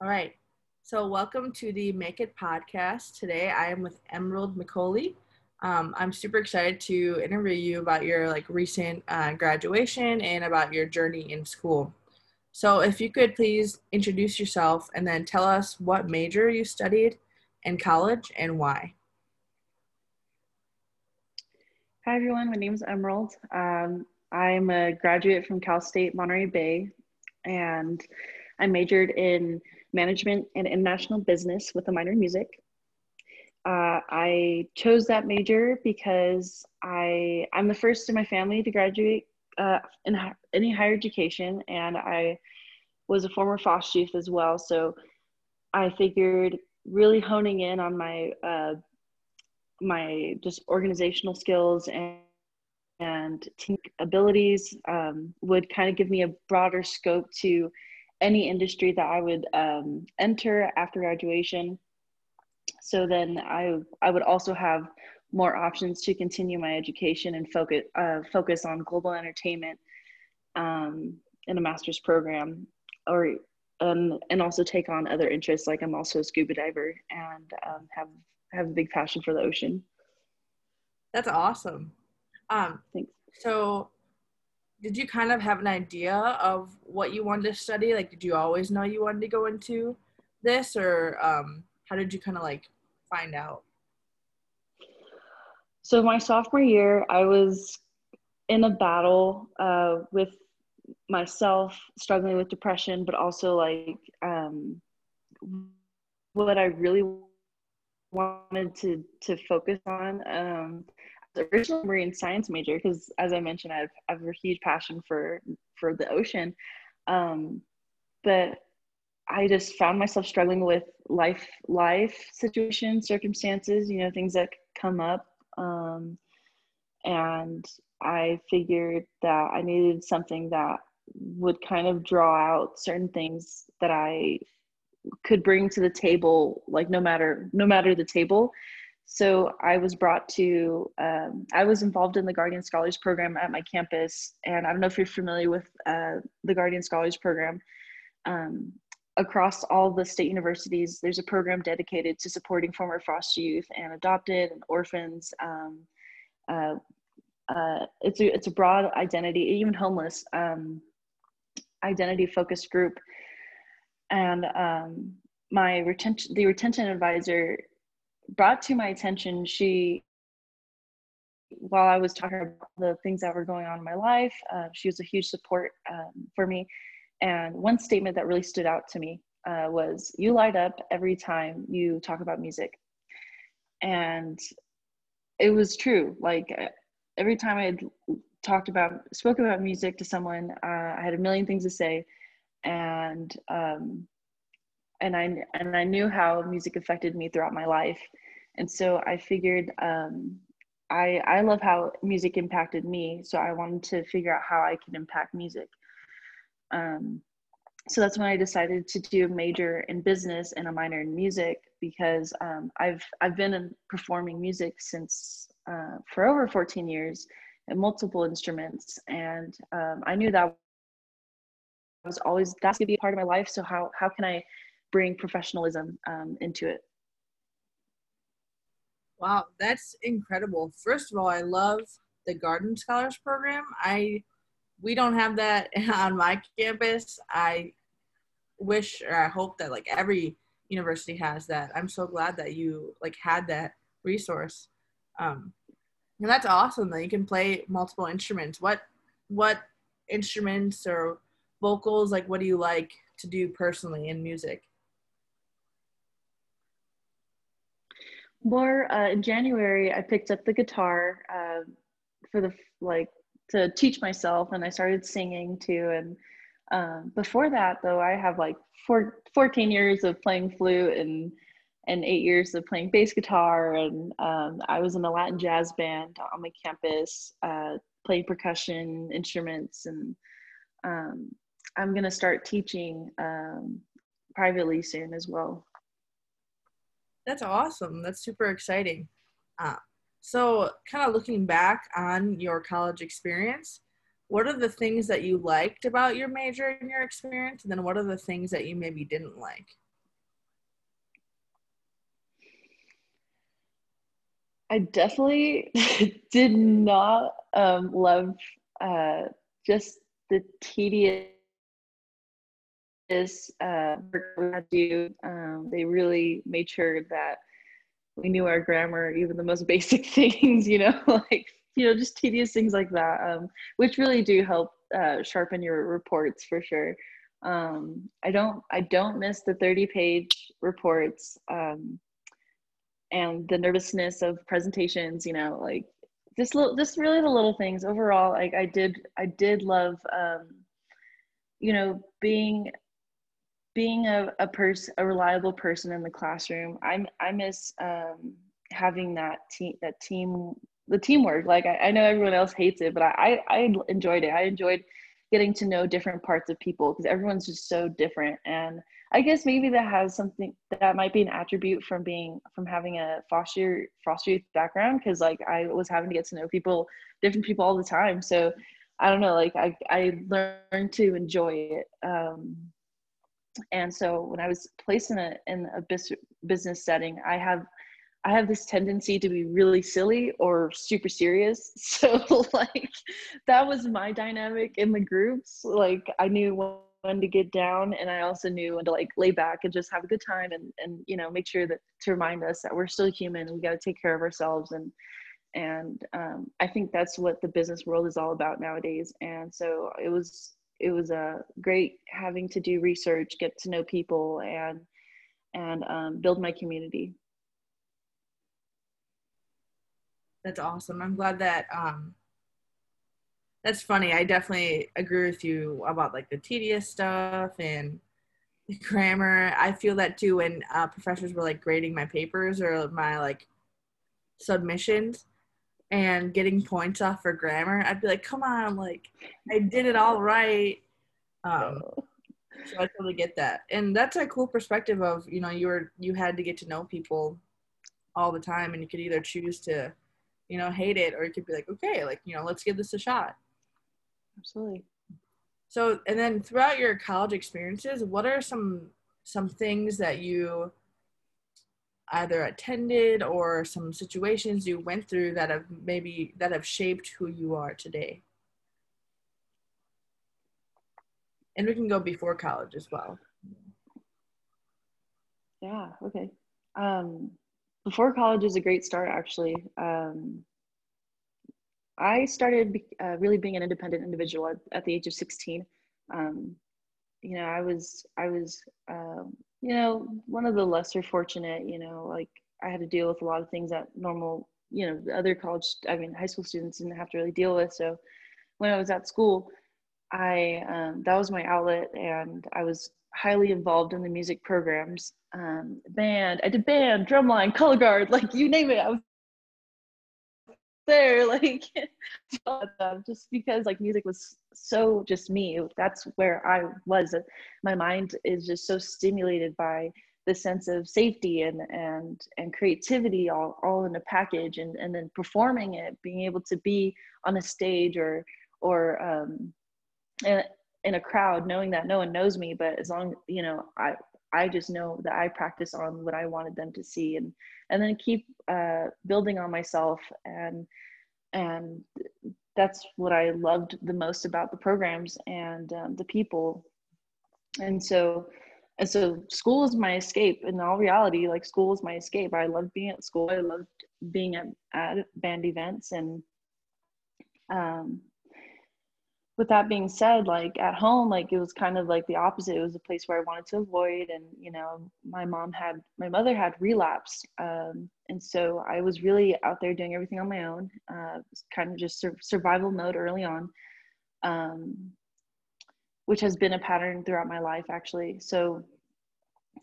All right. So, welcome to the Make It podcast. Today, I am with Emerald McColey. Um, I'm super excited to interview you about your like recent uh, graduation and about your journey in school. So, if you could please introduce yourself and then tell us what major you studied in college and why. Hi, everyone. My name is Emerald. Um, I'm a graduate from Cal State Monterey Bay, and I majored in management and international business with a minor in music. Uh, I chose that major because I I'm the first in my family to graduate uh, in any higher education, and I was a former foster youth as well. So I figured really honing in on my uh, my just organizational skills and and abilities um, would kind of give me a broader scope to any industry that I would um, enter after graduation. So then I I would also have more options to continue my education and focus uh, focus on global entertainment um, in a master's program, or um, and also take on other interests. Like I'm also a scuba diver and um, have have a big passion for the ocean. That's awesome. Um, Thanks. So, did you kind of have an idea of what you wanted to study? Like, did you always know you wanted to go into this, or um, how did you kind of like find out? So, my sophomore year, I was in a battle uh, with myself, struggling with depression, but also like um, what I really wanted to to focus on. Um, originally marine science major because as i mentioned I've, I have a huge passion for for the ocean. Um, but i just found myself struggling with life life situations circumstances you know things that come up. Um, and i figured that i needed something that would kind of draw out certain things that i could bring to the table like no matter no matter the table so I was brought to, um, I was involved in the Guardian Scholars Program at my campus. And I don't know if you're familiar with uh, the Guardian Scholars Program. Um, across all the state universities, there's a program dedicated to supporting former foster youth and adopted and orphans. Um, uh, uh, it's, a, it's a broad identity, even homeless um, identity focused group. And um, my retention, the retention advisor brought to my attention she while i was talking about the things that were going on in my life uh, she was a huge support um, for me. And one statement that really stood out to me uh, was you light up every time you talk about music. And it was true like uh, every time i talked about spoke about music to someone uh, i had a million things to say. And um, and I and I knew how music affected me throughout my life, and so I figured um, I I love how music impacted me, so I wanted to figure out how I could impact music. Um, so that's when I decided to do a major in business and a minor in music because um, I've I've been in performing music since uh, for over 14 years and multiple instruments, and um, I knew that was always that's gonna be a part of my life. So how how can I bring professionalism um, into it. Wow, that's incredible. First of all, I love the Garden Scholars Program. I we don't have that on my campus. I wish or I hope that like every university has that. I'm so glad that you like had that resource. Um, and that's awesome that you can play multiple instruments. What what instruments or vocals like what do you like to do personally in music? More uh, in January, I picked up the guitar uh, for the like to teach myself, and I started singing too. And um, before that, though, I have like four, 14 years of playing flute and and eight years of playing bass guitar. And um, I was in a Latin jazz band on my campus, uh, playing percussion instruments. And um, I'm gonna start teaching um, privately soon as well. That's awesome. That's super exciting. Uh, so, kind of looking back on your college experience, what are the things that you liked about your major and your experience? And then, what are the things that you maybe didn't like? I definitely did not um, love uh, just the tedious uh, work we had to do. Um, they really made sure that we knew our grammar, even the most basic things, you know, like, you know, just tedious things like that, um, which really do help uh, sharpen your reports for sure. Um, I don't, I don't miss the 30 page reports um, and the nervousness of presentations, you know, like just little, just really the little things overall. Like I did, I did love, um, you know, being being a, a person a reliable person in the classroom i i miss um, having that team that team the teamwork. Like I, I, know everyone else hates it but I, I enjoyed it. I enjoyed getting to know different parts of people because everyone's just so different. And i guess maybe that has something that might be an attribute from being from having a foster foster youth background because like i was having to get to know people different people all the time. So i don't know like i i learned to enjoy it um and so when i was placed in a in a business setting i have i have this tendency to be really silly or super serious. So like that was my dynamic in the groups. Like i knew when to get down and i also knew when to like lay back and just have a good time and and you know make sure that to remind us that we're still human and we got to take care of ourselves. And and um, i think that's what the business world is all about nowadays. And so it was it was a uh, great having to do research, get to know people, and and um, build my community. That's awesome. I'm glad that um, that's funny. I definitely agree with you about like the tedious stuff and the grammar. I feel that too when uh, professors were like grading my papers or my like submissions and getting points off for grammar, I'd be like, come on, like I did it all right. Um, so I totally get that, and that's a cool perspective of you know you were you had to get to know people all the time, and you could either choose to, you know, hate it or you could be like, okay, like you know, let's give this a shot. Absolutely. So, and then throughout your college experiences, what are some some things that you either attended or some situations you went through that have maybe that have shaped who you are today. And we can go before college as well. Yeah okay. Um, before college is a great start actually. Um, i started uh, really being an independent individual at, at the age of 16 um, you know i was i was um, you know, one of the lesser fortunate, you know, like I had to deal with a lot of things that normal, you know, the other college, I mean, high school students didn't have to really deal with. So when I was at school, I, um, that was my outlet and I was highly involved in the music programs. Um, band, I did band, drumline, color guard, like you name it. I was there like just because like music was so just me that's where i was. My mind is just so stimulated by the sense of safety and and and creativity all, all in a package and and then performing it being able to be on a stage or or um in, in a crowd knowing that no one knows me but as long you know i i just know that i practice on what i wanted them to see and and then keep uh, building on myself and and that's what I loved the most about the programs and um, the people. And so, and so school is my escape. In all reality, like school is my escape. I loved being at school. I loved being at, at band events and um, with that being said, like at home, like it was kind of like the opposite. It was a place where I wanted to avoid. And, you know, my mom had, my mother had relapse. Um, and so I was really out there doing everything on my own, uh, kind of just sur- survival mode early on, um, which has been a pattern throughout my life, actually. So,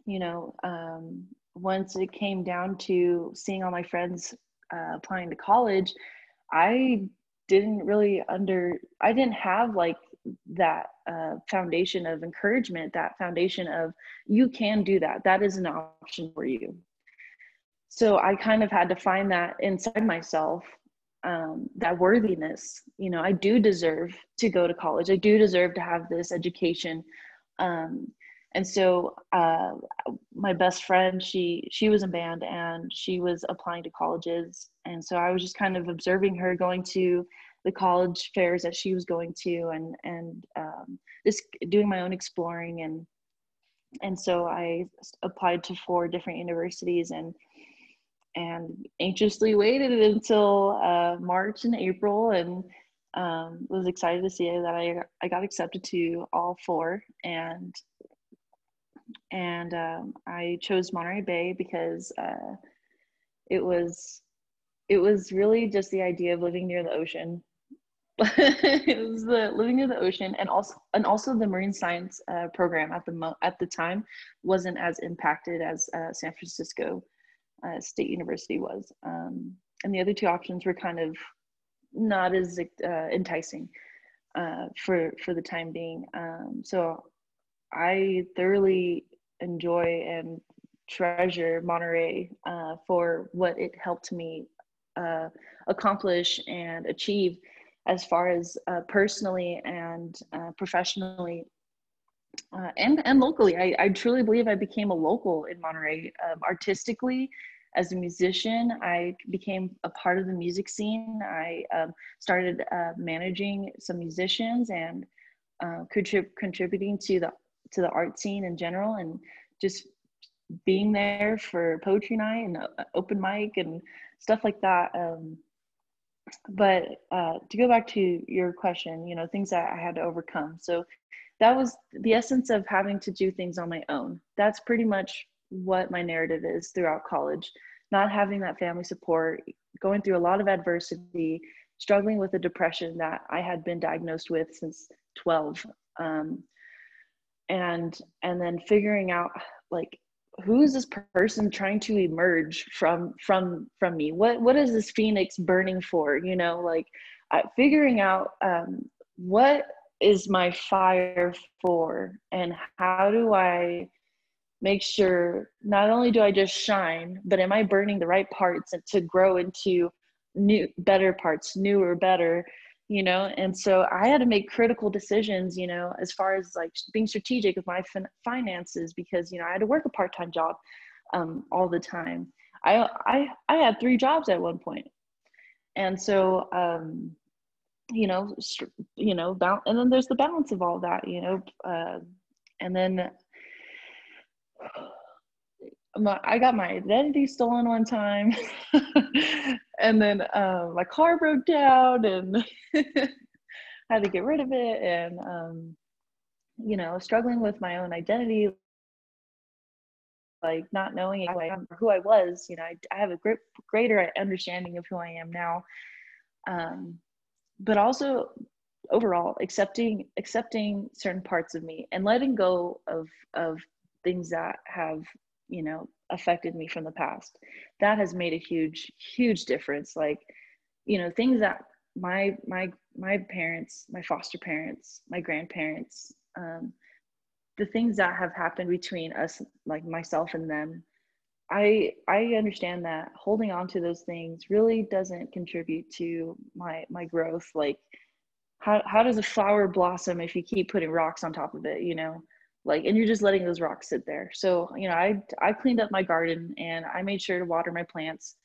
you know, um, once it came down to seeing all my friends uh, applying to college, I didn't really under i didn't have like that uh, foundation of encouragement that foundation of you can do that. That is an option for you. So i kind of had to find that inside myself um, that worthiness. You know i do deserve to go to college. I do deserve to have this education. Um, and so uh, my best friend she she was in band and she was applying to colleges. And so I was just kind of observing her going to the college fairs that she was going to and and um, just doing my own exploring. And and so I applied to four different universities and and anxiously waited until uh, March and April and um, was excited to see that I I got accepted to all four. And and um, I chose Monterey Bay because uh, it was it was really just the idea of living near the ocean. it was the living near the ocean, and also and also the marine science uh, program at the mo- at the time wasn't as impacted as uh, San Francisco uh, State University was, um, and the other two options were kind of not as uh, enticing uh, for for the time being. Um, so I thoroughly enjoy and treasure Monterey uh, for what it helped me uh, accomplish and achieve as far as uh, personally and uh, professionally uh, and and locally. I, I truly believe I became a local in Monterey um, artistically. As a musician, I became a part of the music scene. I um, started uh, managing some musicians and contrib- contributing to the to the art scene in general, and just being there for poetry night and open mic and stuff like that. Um, but uh, to go back to your question, you know, things that I had to overcome. So that was the essence of having to do things on my own. That's pretty much what my narrative is throughout college. Not having that family support, going through a lot of adversity, struggling with a depression that I had been diagnosed with since 12. Um, and and then figuring out like who is this person trying to emerge from from from me? What what is this phoenix burning for? You know like uh, figuring out um, what is my fire for and how do i make sure not only do i just shine but am i burning the right parts to grow into new better parts newer better you know and so i had to make critical decisions you know as far as like being strategic with my fin- finances because you know i had to work a part-time job um, all the time. I, I i had three jobs at one point. And so um you know you know and then there's the balance of all that you know uh, and then my, I got my identity stolen one time, and then uh, my car broke down, and had to get rid of it, and um, you know, struggling with my own identity, like not knowing who I was. You know, I, I have a great, greater understanding of who I am now, um, but also overall accepting accepting certain parts of me and letting go of of things that have you know affected me from the past. That has made a huge huge difference. Like you know things that my my my parents my foster parents my grandparents um, the things that have happened between us like myself and them i i understand that holding on to those things really doesn't contribute to my my growth. Like how, how does a flower blossom if you keep putting rocks on top of it you know like and you're just letting those rocks sit there. So you know i i cleaned up my garden and i made sure to water my plants.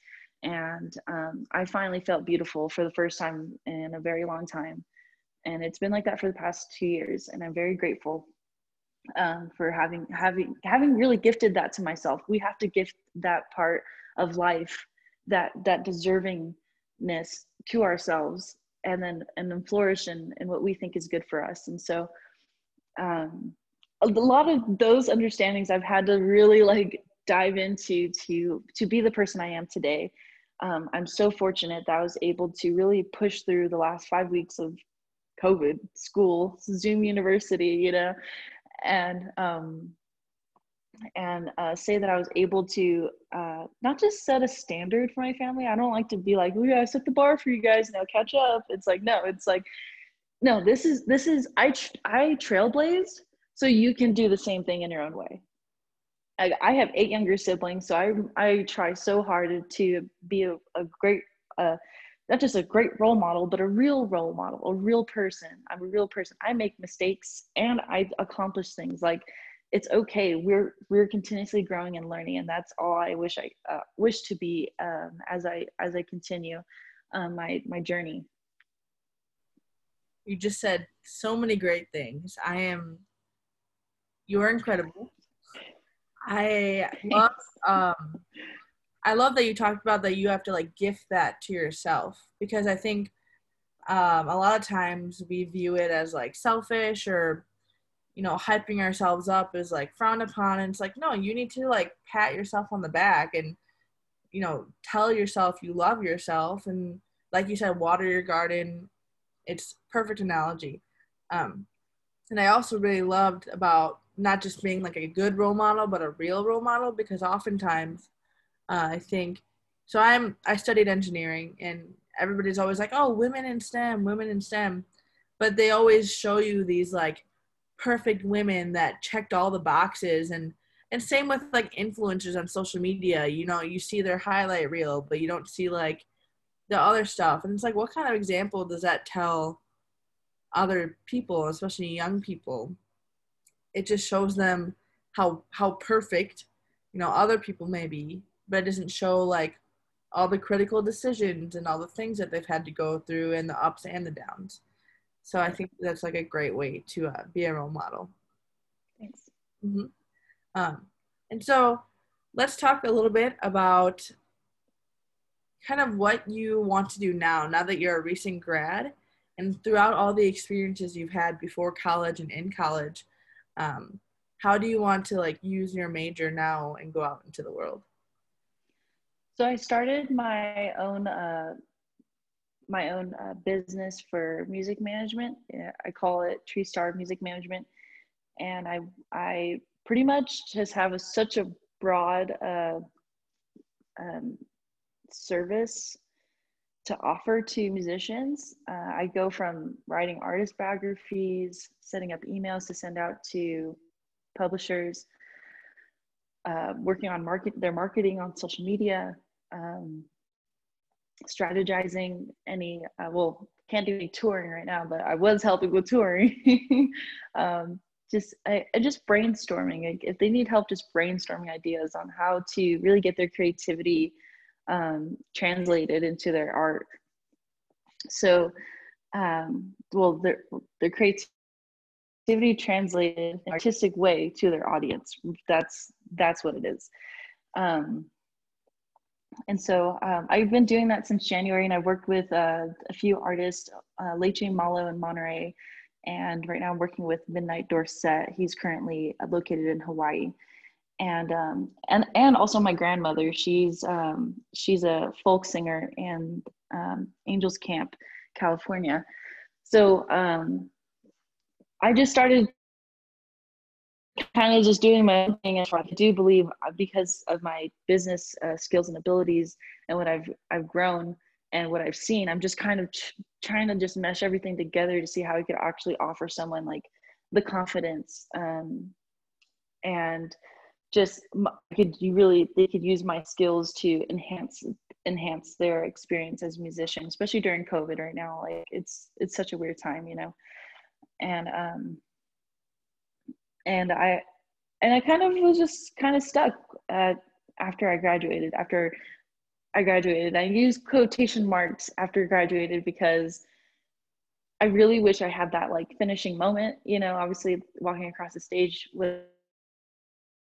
And um, i finally felt beautiful for the first time in a very long time. And it's been like that for the past two years and i'm very grateful um, for having having having really gifted that to myself. We have to gift that part of life that that deservingness to ourselves and then and then flourish in, in what we think is good for us. And so um, a lot of those understandings I've had to really like dive into to to be the person I am today. Um, I'm so fortunate that I was able to really push through the last five weeks of COVID school, Zoom University, you know, and um, and uh, say that I was able to uh, not just set a standard for my family. I don't like to be like, "Oh yeah, I set the bar for you guys. Now catch up." It's like no, it's like no. This is this is I I trailblazed so you can do the same thing in your own way. I, I have eight younger siblings so i i try so hard to be a, a great uh, not just a great role model but a real role model a real person. I'm a real person. I make mistakes and i accomplish things. Like it's okay. We're we're continuously growing and learning and that's all i wish i uh, wish to be um, as i as i continue um, my my journey. You just said so many great things. I am you're incredible. I love um i love that you talked about that you have to like gift that to yourself because i think um, a lot of times we view it as like selfish or you know hyping ourselves up is like frowned upon. And it's like no you need to like pat yourself on the back and you know tell yourself you love yourself. And like you said water your garden. It's perfect analogy. Um, and i also really loved about not just being like a good role model but a real role model because oftentimes uh, i think so i'm i studied engineering and everybody's always like oh women in stem women in stem but they always show you these like perfect women that checked all the boxes and and same with like influencers on social media you know you see their highlight reel but you don't see like the other stuff and it's like what kind of example does that tell other people especially young people it just shows them how how perfect you know other people may be but it doesn't show like all the critical decisions and all the things that they've had to go through and the ups and the downs so I think that's like a great way to uh, be a role model. Thanks. Mm-hmm. Um, and so let's talk a little bit about kind of what you want to do now, now that you're a recent grad and throughout all the experiences you've had before college and in college. Um, how do you want to like use your major now and go out into the world? So I started my own uh, my own uh, business for music management. I call it Tree Star Music Management, and I I pretty much just have a, such a broad uh, um, service to offer to musicians. Uh, I go from writing artist biographies, setting up emails to send out to publishers, uh, working on market their marketing on social media. Um, strategizing any uh, well can't do any touring right now but i was helping with touring um, just I, I, just brainstorming like if they need help just brainstorming ideas on how to really get their creativity um, translated into their art. So um, well their their creativity translated in artistic way to their audience. That's that's what it is. Um, and so um, I've been doing that since January, and I've worked with uh, a few artists, uh, Leche Malo in Monterey, and right now I'm working with Midnight Dorset. He's currently located in Hawaii, and um, and and also my grandmother. She's um, she's a folk singer in um, Angels Camp, California. So um, I just started kind of just doing my own thing. I do believe uh, because of my business uh, skills and abilities and what I've I've grown and what I've seen, I'm just kind of ch- trying to just mesh everything together to see how I could actually offer someone like the confidence um, and just could you really they could use my skills to enhance enhance their experience as musicians, especially during COVID right now. Like it's it's such a weird time, you know, and um and I and I kind of was just kind of stuck at, after I graduated. After I graduated, I use quotation marks after graduated because I really wish I had that like finishing moment. You know, obviously walking across the stage would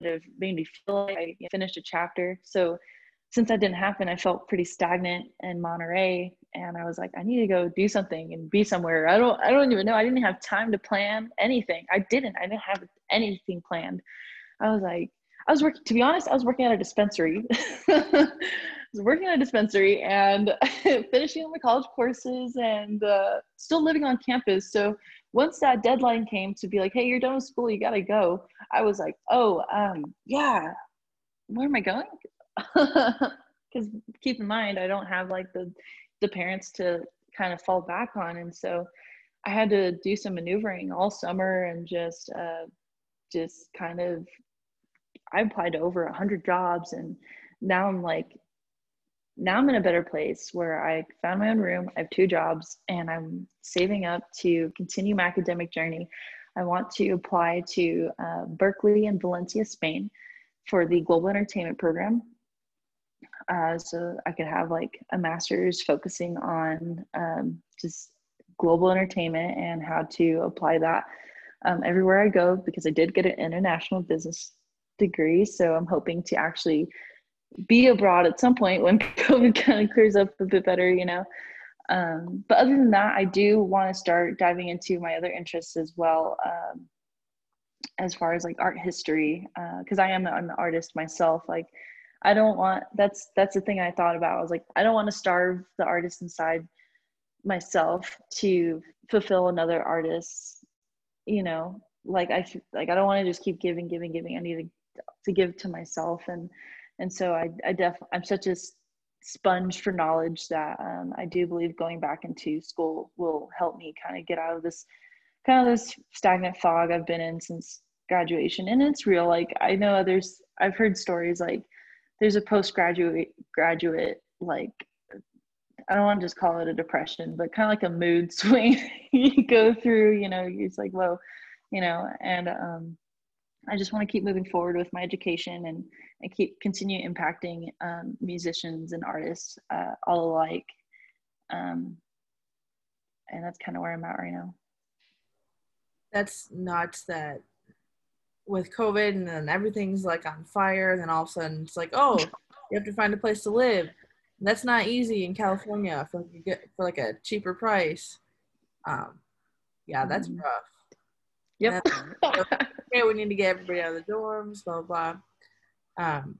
have made me feel like I finished a chapter. So since that didn't happen, I felt pretty stagnant in Monterey, and I was like, I need to go do something and be somewhere. I don't, I don't even know. I didn't have time to plan anything. I didn't. I didn't have anything planned. I was like, I was working. To be honest, I was working at a dispensary. I was working at a dispensary and finishing my college courses and uh, still living on campus. So once that deadline came to be like, hey, you're done with school, you gotta go. I was like, oh, um, yeah. Where am I going? because keep in mind i don't have like the the parents to kind of fall back on and so i had to do some maneuvering all summer and just uh just kind of i applied to over a 100 jobs and now i'm like now i'm in a better place where i found my own room i have two jobs and i'm saving up to continue my academic journey I want to apply to uh, Berkeley and Valencia, Spain for the Global Entertainment Program. Uh, so I could have like a master's focusing on um, just global entertainment and how to apply that um, everywhere I go because I did get an international business degree. So I'm hoping to actually be abroad at some point when COVID kind of clears up a bit better, you know. Um, but other than that, I do want to start diving into my other interests as well, um, as far as like art history, because uh, I am an artist myself. Like, I don't want that's that's the thing I thought about. I was like, I don't want to starve the artist inside myself to fulfill another artist's, you know, like I like I don't want to just keep giving, giving, giving. I need to to give to myself and and so I I def I'm such a sponge for knowledge that um, I do believe going back into school will help me kind of get out of this kind of this stagnant fog I've been in since graduation. And it's real. Like I know others, I've heard stories like there's a postgraduate graduate like I don't want to just call it a depression, but kind of like a mood swing you go through. You know, it's like whoa, you know, and um, I just want to keep moving forward with my education and, and keep continue impacting um, musicians and artists uh, all alike. Um, and that's kind of where I'm at right now. That's nuts that with COVID and then everything's like on fire, and then all of a sudden it's like, oh, you have to find a place to live. And that's not easy in California for like, get for like a cheaper price. Um, yeah, that's mm-hmm. rough. Yep. okay, we need to get everybody out of the dorms, blah, blah, blah. Um,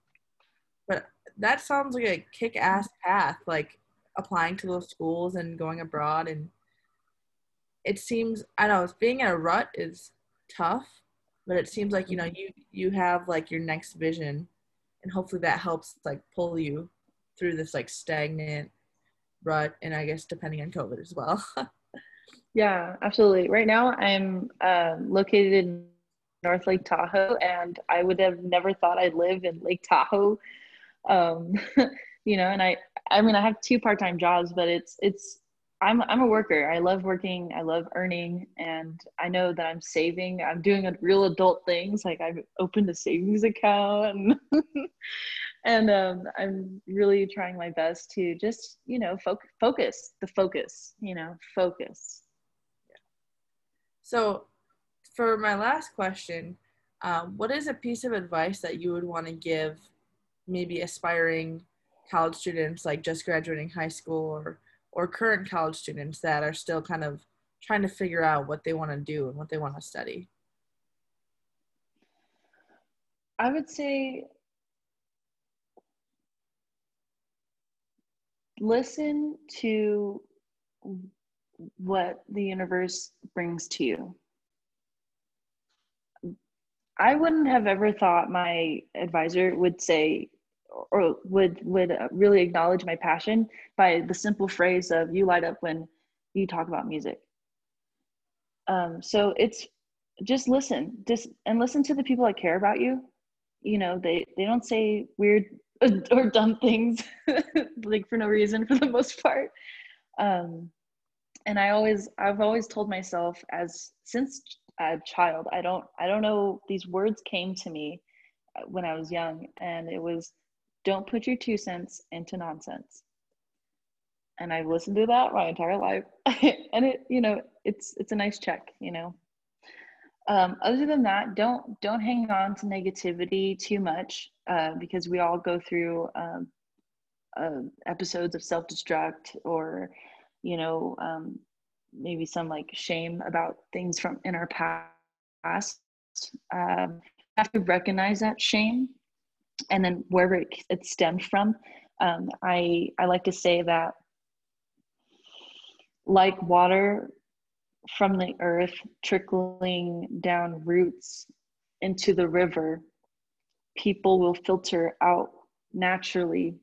but that sounds like a kick ass path, like applying to those schools and going abroad. And it seems, I know, being in a rut is tough, but it seems like, you know, you, you have like your next vision and hopefully that helps like pull you through this like stagnant rut. And I guess depending on COVID as well. Yeah, absolutely. Right now, I'm uh, located in North Lake Tahoe, and I would have never thought I'd live in Lake Tahoe. Um, you know, and I, I mean, I have two part-time jobs, but it's, it's, I'm, I'm a worker. I love working. I love earning, and I know that I'm saving. I'm doing real adult things, like I've opened a savings account, and, and um, I'm really trying my best to just, you know, fo- focus. The focus, you know, focus Yeah. so, for my last question, um, what is a piece of advice that you would want to give maybe aspiring college students, like just graduating high school, or or current college students that are still kind of trying to figure out what they want to do and what they want to study? I would say listen to what the universe brings to you. I wouldn't have ever thought my advisor would say or would would really acknowledge my passion by the simple phrase of you light up when you talk about music. Um, so it's just listen, just and listen to the people that care about you. You know, they they don't say weird or dumb things like for no reason for the most part. Um, and i always i've always told myself as since a child. I don't i don't know these words came to me uh, when i was young and it was don't put your two cents into nonsense. And i've listened to that my entire life. And it you know it's it's a nice check you know. Um, other than that don't don't hang on to negativity too much uh, because we all go through um, uh, episodes of self-destruct or you know um, maybe some like shame about things from in our past um, have to recognize that shame. And then wherever it, it stemmed from um, i i like to say that like water from the earth trickling down roots into the river people will filter out naturally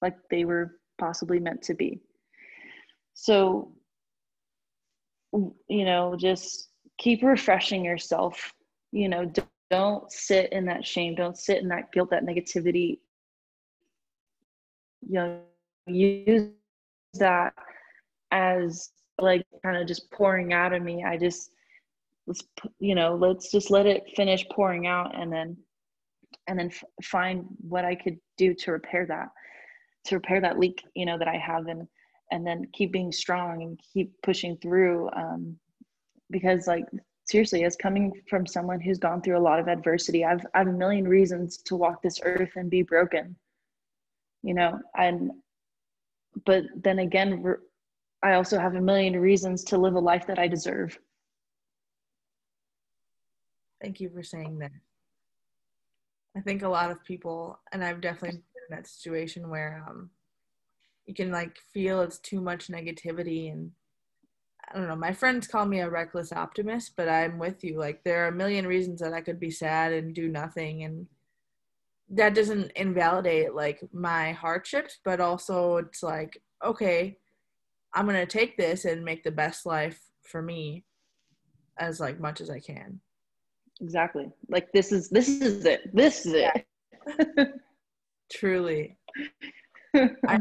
like they were possibly meant to be. So, you know, just keep refreshing yourself. You know, don't sit in that shame, don't sit in that guilt, that negativity. You know, use that as like kind of just pouring out of me. I just, let's you know let's just let it finish pouring out and then and then f- find what i could do to repair that to repair that leak you know that i have and and then keep being strong and keep pushing through um, because like seriously as coming from someone who's gone through a lot of adversity i've i have a million reasons to walk this earth and be broken you know and but then again i also have a million reasons to live a life that i deserve. Thank you for saying that. I think a lot of people and i've definitely been in that situation where um you can like feel it's too much negativity and I don't know. My friends call me a reckless optimist, but I'm with you. Like there are a million reasons that I could be sad and do nothing and that doesn't invalidate like my hardships, but also it's like, okay, I'm going to take this and make the best life for me as like much as I can. Exactly. Like this is this is it. This is it. Truly. I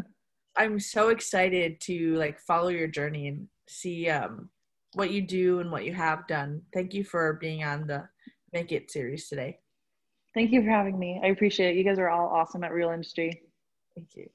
I'm so excited to like follow your journey and see um, what you do and what you have done. Thank you for being on the Make It series today. Thank you for having me. I appreciate it. You guys are all awesome at Real Industry. Thank you.